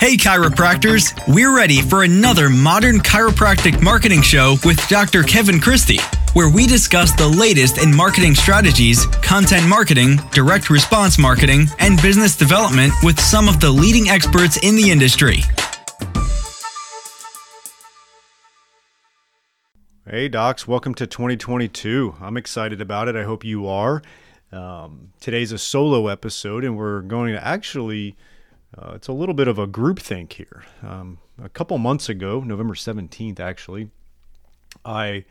Hey, chiropractors! We're ready for another modern chiropractic marketing show with Dr. Kevin Christie, where we discuss the latest in marketing strategies, content marketing, direct response marketing, and business development with some of the leading experts in the industry. Hey, docs, welcome to 2022. I'm excited about it. I hope you are. Um, today's a solo episode, and we're going to actually uh, it's a little bit of a group think here. Um, a couple months ago, November 17th, actually, I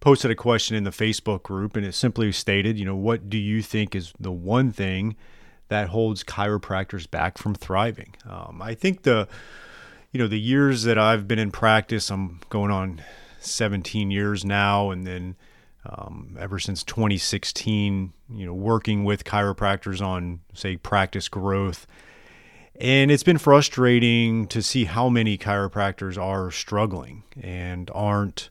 posted a question in the Facebook group and it simply stated, you know, what do you think is the one thing that holds chiropractors back from thriving? Um, I think the, you know, the years that I've been in practice, I'm going on 17 years now, and then um, ever since 2016, you know, working with chiropractors on, say, practice growth and it's been frustrating to see how many chiropractors are struggling and aren't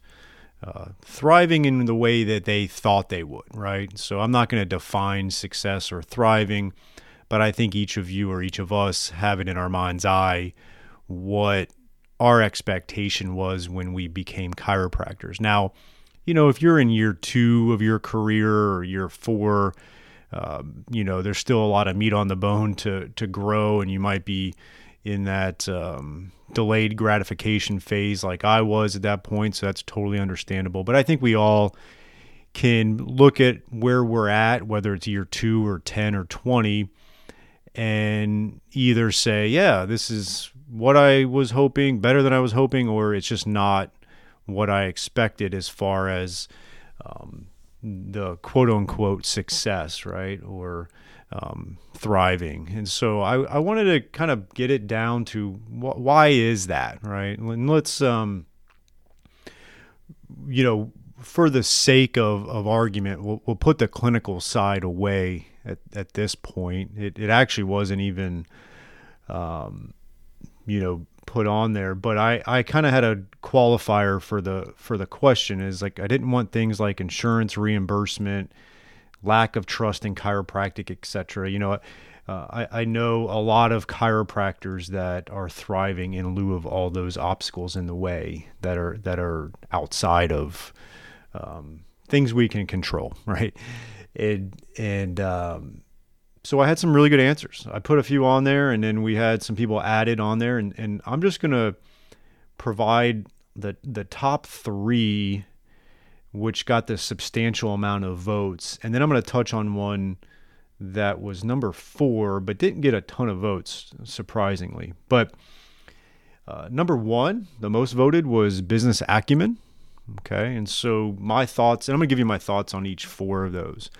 uh, thriving in the way that they thought they would, right? So I'm not going to define success or thriving, but I think each of you or each of us have it in our mind's eye what our expectation was when we became chiropractors. Now, you know, if you're in year two of your career or year four, um, you know, there's still a lot of meat on the bone to to grow, and you might be in that um, delayed gratification phase like I was at that point. So that's totally understandable. But I think we all can look at where we're at, whether it's year two or 10 or 20, and either say, yeah, this is what I was hoping, better than I was hoping, or it's just not what I expected as far as um, the quote unquote success, right? Or um, thriving. And so I, I wanted to kind of get it down to wh- why is that, right? And let's, um, you know, for the sake of, of argument, we'll, we'll put the clinical side away at, at this point. It, it actually wasn't even, um, you know, put on there, but I, I kind of had a qualifier for the for the question is like I didn't want things like insurance reimbursement, lack of trust in chiropractic, etc. You know, uh, I, I know a lot of chiropractors that are thriving in lieu of all those obstacles in the way that are that are outside of um, things we can control, right? And and um, so I had some really good answers. I put a few on there, and then we had some people added on there, and, and I'm just gonna provide the the top three, which got the substantial amount of votes, and then I'm gonna touch on one that was number four, but didn't get a ton of votes, surprisingly. But uh, number one, the most voted was business acumen. Okay, and so my thoughts, and I'm gonna give you my thoughts on each four of those.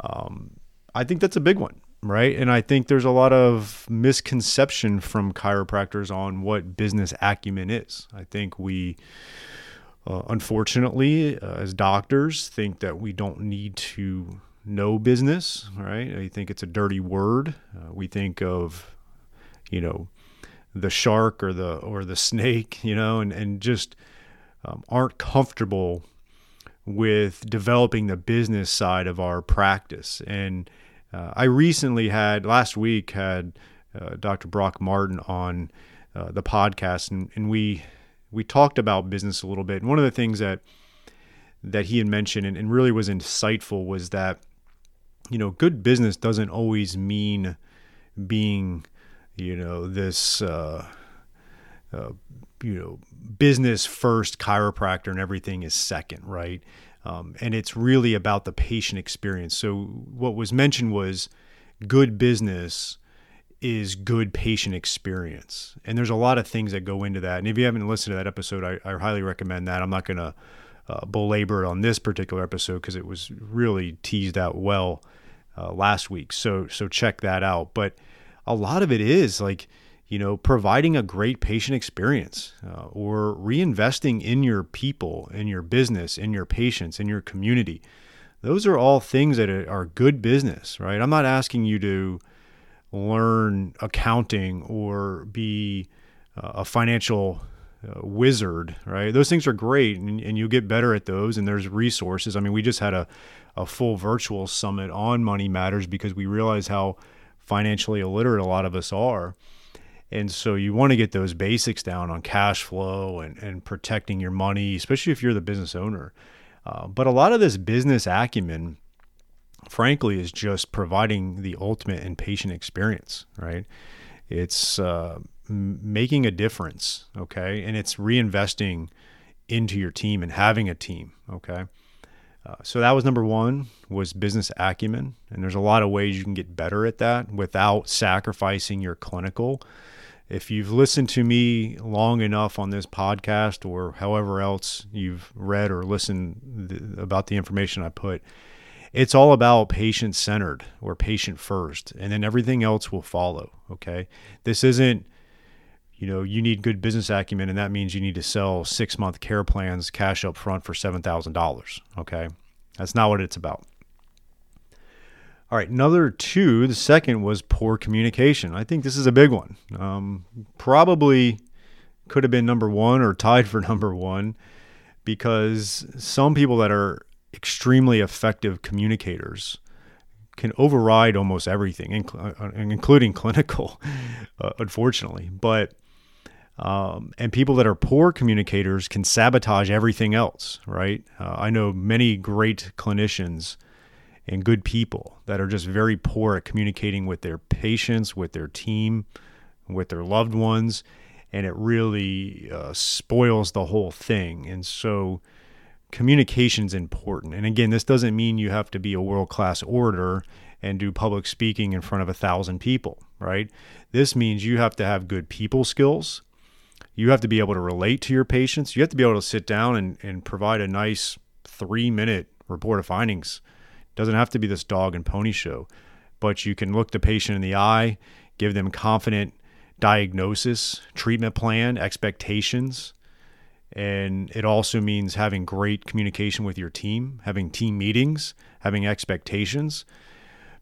Um, I think that's a big one, right? And I think there's a lot of misconception from chiropractors on what business acumen is. I think we, uh, unfortunately, uh, as doctors, think that we don't need to know business, right? I think it's a dirty word. Uh, we think of, you know, the shark or the or the snake, you know, and and just um, aren't comfortable with developing the business side of our practice and uh, I recently had last week had uh, Dr. Brock Martin on uh, the podcast, and, and we we talked about business a little bit. And one of the things that that he had mentioned and, and really was insightful was that you know good business doesn't always mean being you know this uh, uh, you know business first chiropractor and everything is second right um, and it's really about the patient experience. So, what was mentioned was good business is good patient experience. And there's a lot of things that go into that. And if you haven't listened to that episode, I, I highly recommend that. I'm not going to uh, belabor it on this particular episode because it was really teased out well uh, last week. So, so check that out. But a lot of it is like, you know, providing a great patient experience uh, or reinvesting in your people, in your business, in your patients, in your community. Those are all things that are good business, right? I'm not asking you to learn accounting or be uh, a financial uh, wizard, right? Those things are great and, and you get better at those, and there's resources. I mean, we just had a, a full virtual summit on money matters because we realize how financially illiterate a lot of us are And so you want to get those basics down on cash flow and, and protecting your money, especially if you're the business owner. Uh, but a lot of this business acumen, frankly, is just providing the ultimate and patient experience, right? It's uh, making a difference, okay? And it's reinvesting into your team and having a team, okay? Uh, so that was number one was business acumen and there's a lot of ways you can get better at that without sacrificing your clinical if you've listened to me long enough on this podcast or however else you've read or listened th- about the information I put, it's all about patient centered or patient first, and then everything else will follow. Okay. This isn't, you know, you need good business acumen, and that means you need to sell six month care plans cash up front for $7,000. Okay. That's not what it's about. All right, another two. The second was poor communication. I think this is a big one. Um, probably could have been number one or tied for number one because some people that are extremely effective communicators can override almost everything, uh, including clinical, uh, unfortunately. But um, and people that are poor communicators can sabotage everything else, right? Uh, I know many great clinicians and good people that are just very poor at communicating with their patients, with their team, with their loved ones, and it really uh, spoils the whole thing. And so, communication is important. And again, this doesn't mean you have to be a world class orator and do public speaking in front of a thousand people, right? This means you have to have good people skills. You have to be able to relate to your patients. You have to be able to sit down and, and provide a nice three minute report of findings doesn't have to be this dog and pony show, but you can look the patient in the eye, give them confident diagnosis, treatment plan, expectations. And it also means having great communication with your team, having team meetings, having expectations,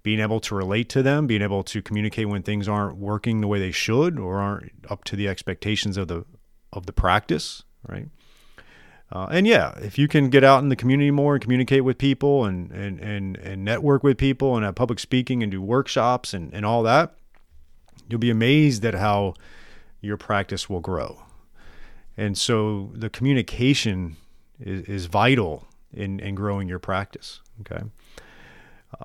being able to relate to them, being able to communicate when things aren't working the way they should or aren't up to the expectations of the of the practice, right? Uh, and yeah, if you can get out in the community more and communicate with people and, and, and, and network with people and have public speaking and do workshops and, and all that, you'll be amazed at how your practice will grow. And so the communication is, is vital in, in growing your practice. Okay.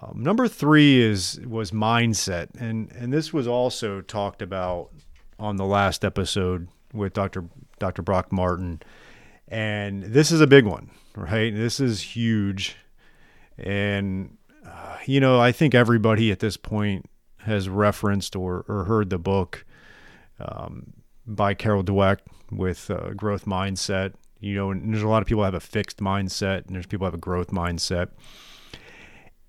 Um, number three is was mindset, and and this was also talked about on the last episode with Dr. Dr. Brock Martin and this is a big one, right? This is huge. And, uh, you know, I think everybody at this point has referenced or, or heard the book um, by Carol Dweck with uh, Growth Mindset. You know, and there's a lot of people have a fixed mindset, and there's people have a growth mindset.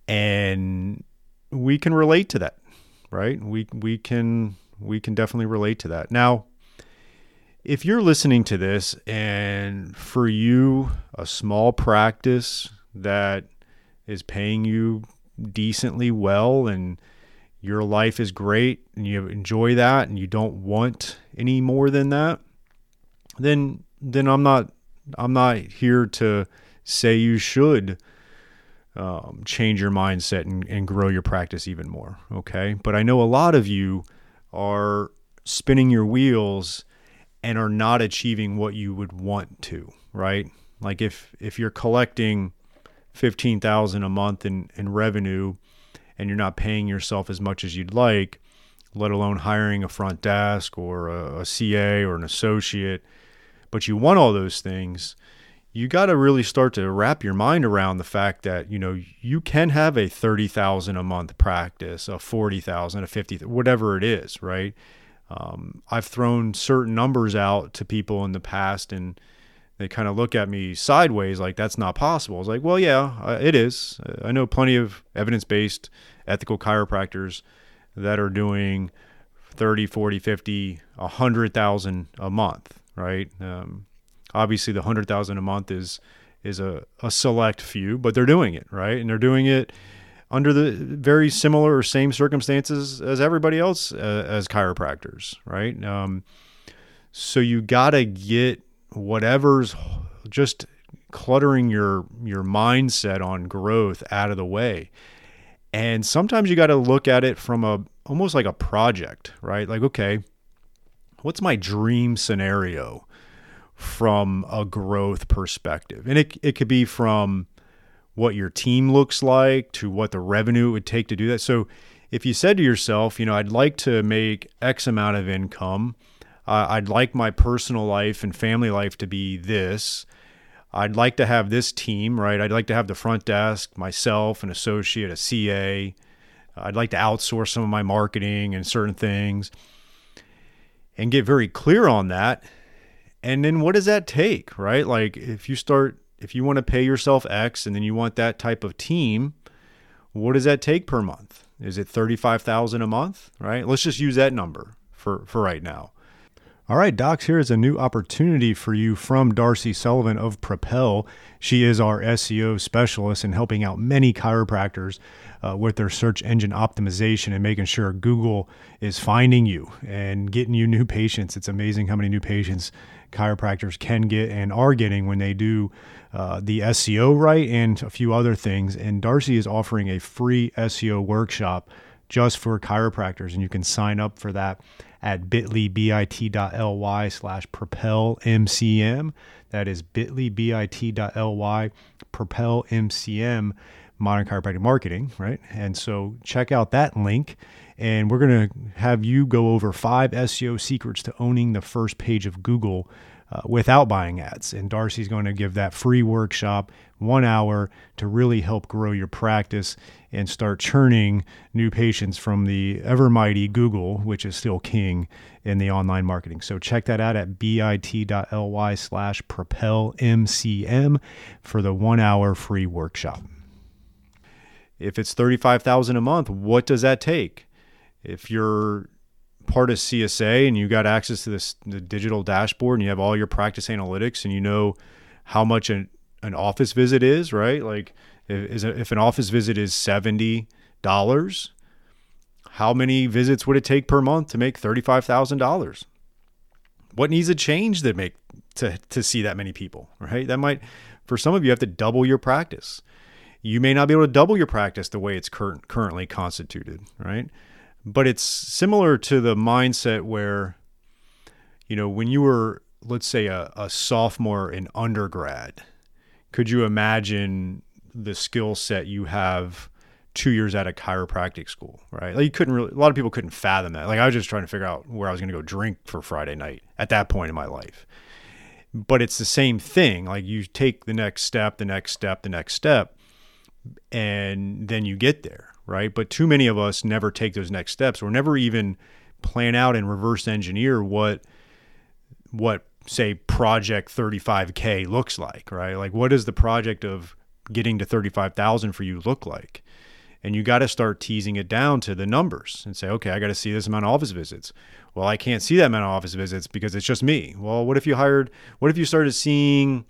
And we can relate to that, right? We we can we can definitely relate to that. Now, if you're listening to this and for you, a small practice that is paying you decently well and your life is great and you enjoy that and you don't want any more than that, then then I'm not I'm not here to say you should um, change your mindset and, and grow your practice even more. Okay. But I know a lot of you are spinning your wheels and are not achieving what you would want to, right? Like if if you're collecting 15,000 a month in in revenue and you're not paying yourself as much as you'd like, let alone hiring a front desk or a, a CA or an associate, but you want all those things, you got to really start to wrap your mind around the fact that you know you can have a 30,000 a month practice, a 40,000, a 50, whatever it is, right? Um, I've thrown certain numbers out to people in the past and they kind of look at me sideways like that's not possible. It's like, well, yeah, uh, it is. Uh, I know plenty of evidence based ethical chiropractors that are doing 30, 40, 50, 100,000 a month, right? Um, obviously, the 100,000 a month is is a, a select few, but they're doing it, right? And they're doing it under the very similar or same circumstances as everybody else uh, as chiropractors, right? Um, so you got to get whatever's just cluttering your your mindset on growth out of the way. And sometimes you got to look at it from a almost like a project, right? Like okay, what's my dream scenario from a growth perspective? And it, it could be from what your team looks like to what the revenue it would take to do that. So if you said to yourself, you know, I'd like to make X amount of income, uh, I'd like my personal life and family life to be this. I'd like to have this team, right? I'd like to have the front desk, myself, an associate, a CA. I'd like to outsource some of my marketing and certain things and get very clear on that. And then what does that take, right? Like if you start, if you want to pay yourself X and then you want that type of team, what does that take per month? Is it 35,000 a month, right? Let's just use that number for, for right now. All right, Docs, here is a new opportunity for you from Darcy Sullivan of Propel. She is our SEO specialist in helping out many chiropractors uh, with their search engine optimization and making sure Google is finding you and getting you new patients. It's amazing how many new patients chiropractors can get and are getting when they do uh, the SEO right and a few other things. And Darcy is offering a free SEO workshop just for chiropractors, and you can sign up for that at bit.ly, bit.ly slash propel MCM. That is bit.ly, bit.ly, propel MCM, modern chiropractic marketing, right? And so check out that link. And we're going to have you go over five SEO secrets to owning the first page of Google uh, without buying ads. And Darcy's going to give that free workshop, one hour, to really help grow your practice and start churning new patients from the ever mighty Google, which is still king in the online marketing. So check that out at bit.ly slash propelmcm for the one hour free workshop. If it's 35,000 a month, what does that take? If you're part of CSA and you got access to this the digital dashboard and you have all your practice analytics and you know how much an, an office visit is, right? Like if, if an office visit is seventy dollars, how many visits would it take per month to make thirty five thousand dollars? What needs a change to make to to see that many people, right? That might for some of you have to double your practice. You may not be able to double your practice the way it's cur- currently constituted, right? But it's similar to the mindset where, you know, when you were, let's say, a, a sophomore in undergrad, could you imagine the skill set you have two years at a chiropractic school, right? Like you couldn't really, a lot of people couldn't fathom that. Like I was just trying to figure out where I was going to go drink for Friday night at that point in my life. But it's the same thing. Like you take the next step, the next step, the next step, and then you get there right? But too many of us never take those next steps or never even plan out and reverse engineer what what say project 35k looks like, right? Like what does the project of getting to 35,000 for you look like? And you got to start teasing it down to the numbers and say, okay, I got to see this amount of office visits. Well, I can't see that amount of office visits because it's just me. Well, what if you hired, what if you started seeing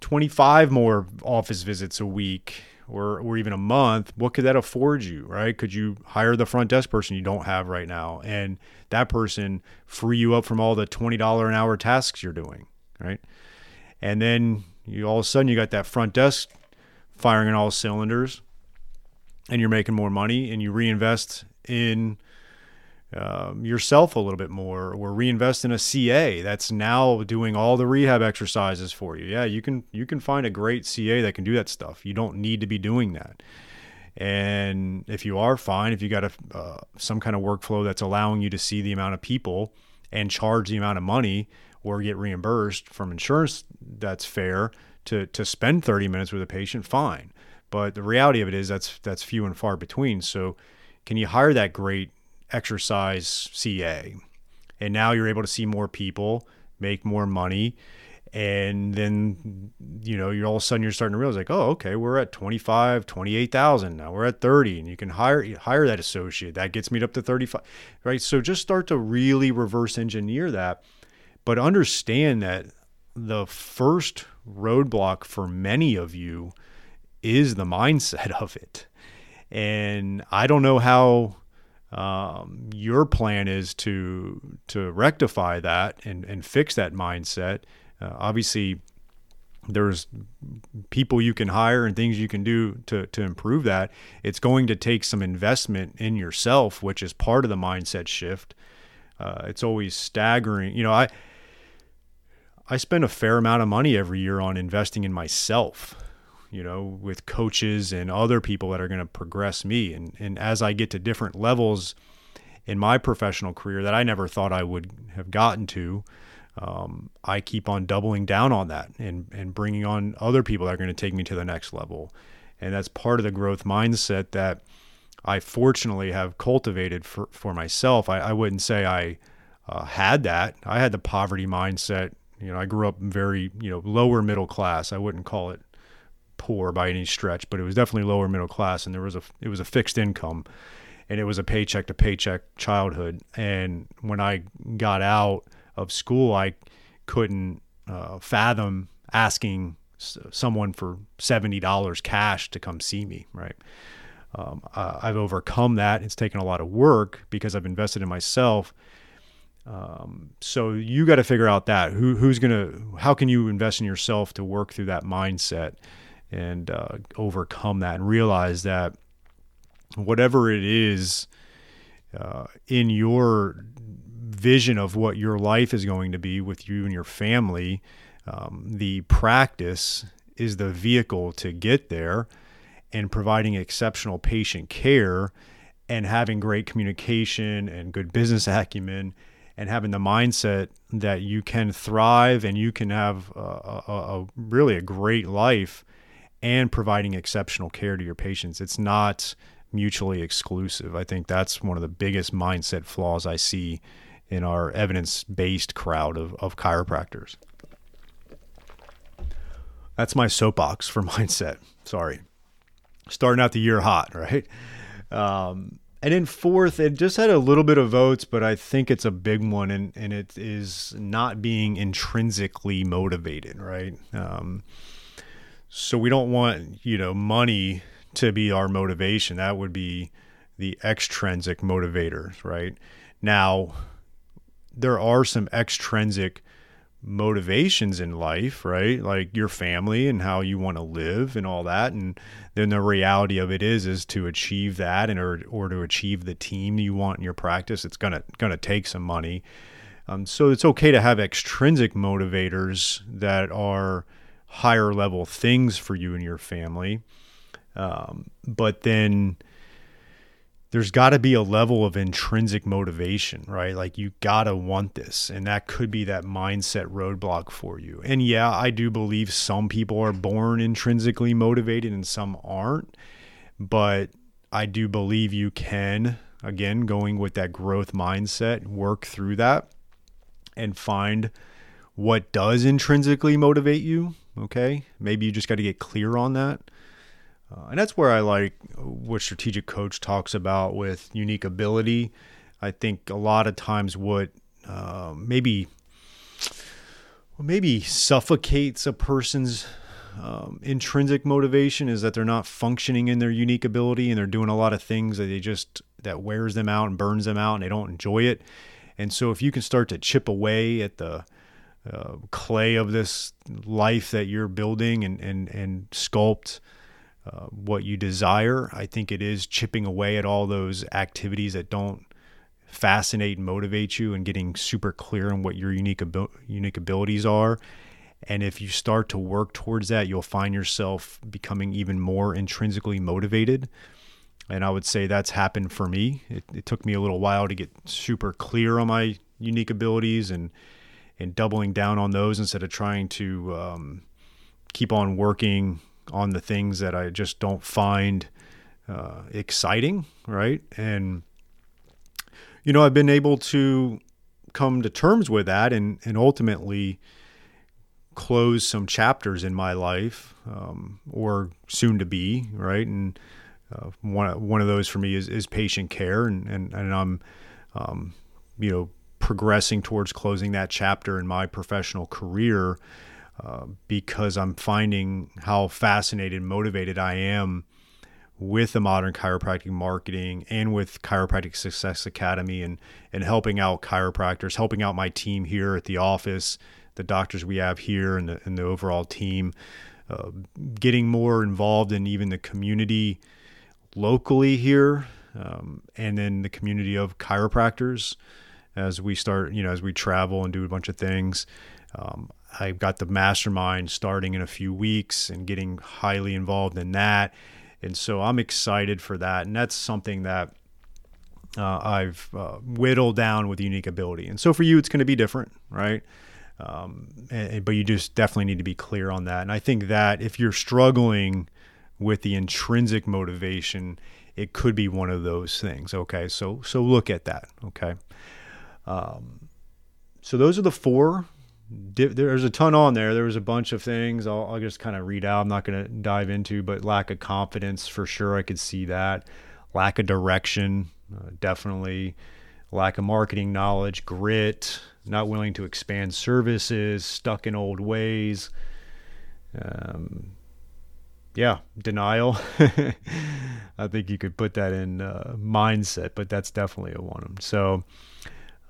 25 more office visits a week or or even a month, what could that afford you, right? Could you hire the front desk person you don't have right now and that person free you up from all the $20 an hour tasks you're doing, right? And then you all of a sudden you got that front desk firing on all cylinders and you're making more money and you reinvest in um, yourself a little bit more or reinvest in a CA that's now doing all the rehab exercises for you. Yeah, you can you can find a great CA that can do that stuff. You don't need to be doing that. And if you are fine, if you got a uh, some kind of workflow that's allowing you to see the amount of people and charge the amount of money or get reimbursed from insurance that's fair to to spend 30 minutes with a patient, fine. But the reality of it is that's that's few and far between. So can you hire that great exercise CA. And now you're able to see more people, make more money. And then, you know, you're all of a sudden you're starting to realize like, oh, okay, we're at 25, 28,000. Now we're at 30 and you can hire, hire that associate. That gets me up to 35, right? So just start to really reverse engineer that, but understand that the first roadblock for many of you is the mindset of it. And I don't know how um, your plan is to to rectify that and, and fix that mindset. Uh, obviously, there's people you can hire and things you can do to, to improve that. It's going to take some investment in yourself, which is part of the mindset shift. Uh, it's always staggering. You know, I I spend a fair amount of money every year on investing in myself. You know, with coaches and other people that are going to progress me. And and as I get to different levels in my professional career that I never thought I would have gotten to, um, I keep on doubling down on that and and bringing on other people that are going to take me to the next level. And that's part of the growth mindset that I fortunately have cultivated for, for myself. I, I wouldn't say I uh, had that. I had the poverty mindset. You know, I grew up very, you know, lower middle class. I wouldn't call it poor by any stretch, but it was definitely lower middle class. And there was a, it was a fixed income and it was a paycheck to paycheck childhood. And when I got out of school, I couldn't uh, fathom asking someone for $70 cash to come see me. Right um, I've overcome that. It's taken a lot of work because I've invested in myself. Um, so you got to figure out that who who's gonna how can you invest in yourself to work through that mindset and uh, overcome that and realize that whatever it is uh, in your vision of what your life is going to be with you and your family, um, the practice is the vehicle to get there and providing exceptional patient care and having great communication and good business acumen and having the mindset that you can thrive and you can have a, a, a, really a great life and providing exceptional care to your patients. It's not mutually exclusive. I think that's one of the biggest mindset flaws I see in our evidence based crowd of, of chiropractors. That's my soapbox for mindset. Sorry starting out the year hot, right? Um, and in fourth, it just had a little bit of votes, but I think it's a big one, and, and it is not being intrinsically motivated, right? Um, so we don't want, you know, money to be our motivation. That would be the extrinsic motivators, right? Now, there are some extrinsic motivations in life, right? Like your family and how you want to live and all that. And then the reality of it is is to achieve that and or or to achieve the team you want in your practice, it's gonna gonna take some money. Um, so it's okay to have extrinsic motivators that are higher level things for you and your family. Um, but then there's got to be a level of intrinsic motivation, right? Like you got to want this. And that could be that mindset roadblock for you. And yeah, I do believe some people are born intrinsically motivated and some aren't. But I do believe you can, again, going with that growth mindset, work through that and find what does intrinsically motivate you. Okay. Maybe you just got to get clear on that. Uh, and that's where I like what strategic coach talks about with unique ability. I think a lot of times what uh, maybe maybe suffocates a person's um, intrinsic motivation is that they're not functioning in their unique ability and they're doing a lot of things that they just that wears them out and burns them out and they don't enjoy it. And so if you can start to chip away at the uh, clay of this life that you're building and and and sculpt uh, what you desire. I think it is chipping away at all those activities that don't fascinate and motivate you and getting super clear on what your unique unique abilities are. And if you start to work towards that, you'll find yourself becoming even more intrinsically motivated. And I would say that's happened for me. It, it took me a little while to get super clear on my unique abilities and and doubling down on those instead of trying to um, keep on working on the things that I just don't find uh, exciting, right? And you know, I've been able to come to terms with that and and ultimately close some chapters in my life, um, or soon to be, right? And uh, one one of those for me is is patient care, and and and I'm, um, you know, progressing towards closing that chapter in my professional career uh, because I'm finding how fascinated, and motivated I am with the modern chiropractic marketing and with Chiropractic Success Academy and and helping out chiropractors, helping out my team here at the office, the doctors we have here, and the and the overall team, uh, getting more involved in even the community locally here, um, and then the community of chiropractors as we start, you know, as we travel and do a bunch of things. Um, I've got the mastermind starting in a few weeks and getting highly involved in that. And so I'm excited for that. And that's something that uh, I've uh, whittled down with unique ability. And so for you, it's going to be different, right? Um, and, but you just definitely need to be clear on that. And I think that if you're struggling with the intrinsic motivation, it could be one of those things. Okay, so so look at that. Okay, um, so those are the four. There's a ton on there. There was a bunch of things. I'll, I'll just kind of read out. I'm not going to dive into, but lack of confidence for sure. I could see that. Lack of direction, uh, definitely. Lack of marketing knowledge, grit, not willing to expand services, stuck in old ways. Um, yeah, denial. I think you could put that in uh, mindset, but that's definitely a one. Of them. So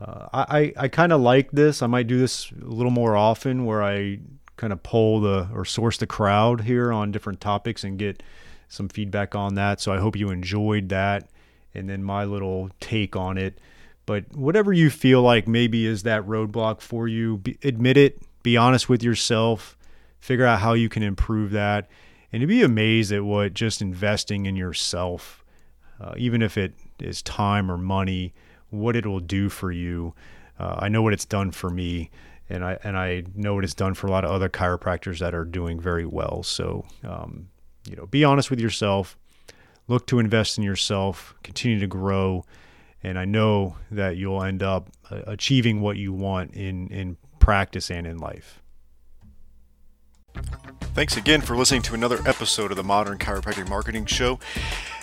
uh, I I kind of like this. I might do this a little more often, where I kind of poll the or source the crowd here on different topics and get some feedback on that. So I hope you enjoyed that, and then my little take on it. But whatever you feel like maybe is that roadblock for you, be, admit it. Be honest with yourself. Figure out how you can improve that and to be amazed at what just investing in yourself, uh, even if it is time or money, what it will do for you. Uh, I know what it's done for me, and I and I know what it's done for a lot of other chiropractors that are doing very well. So, um, you know, be honest with yourself. Look to invest in yourself. Continue to grow, and I know that you'll end up uh, achieving what you want in in practice and in life. Thanks again for listening to another episode of the Modern Chiropractic Marketing Show.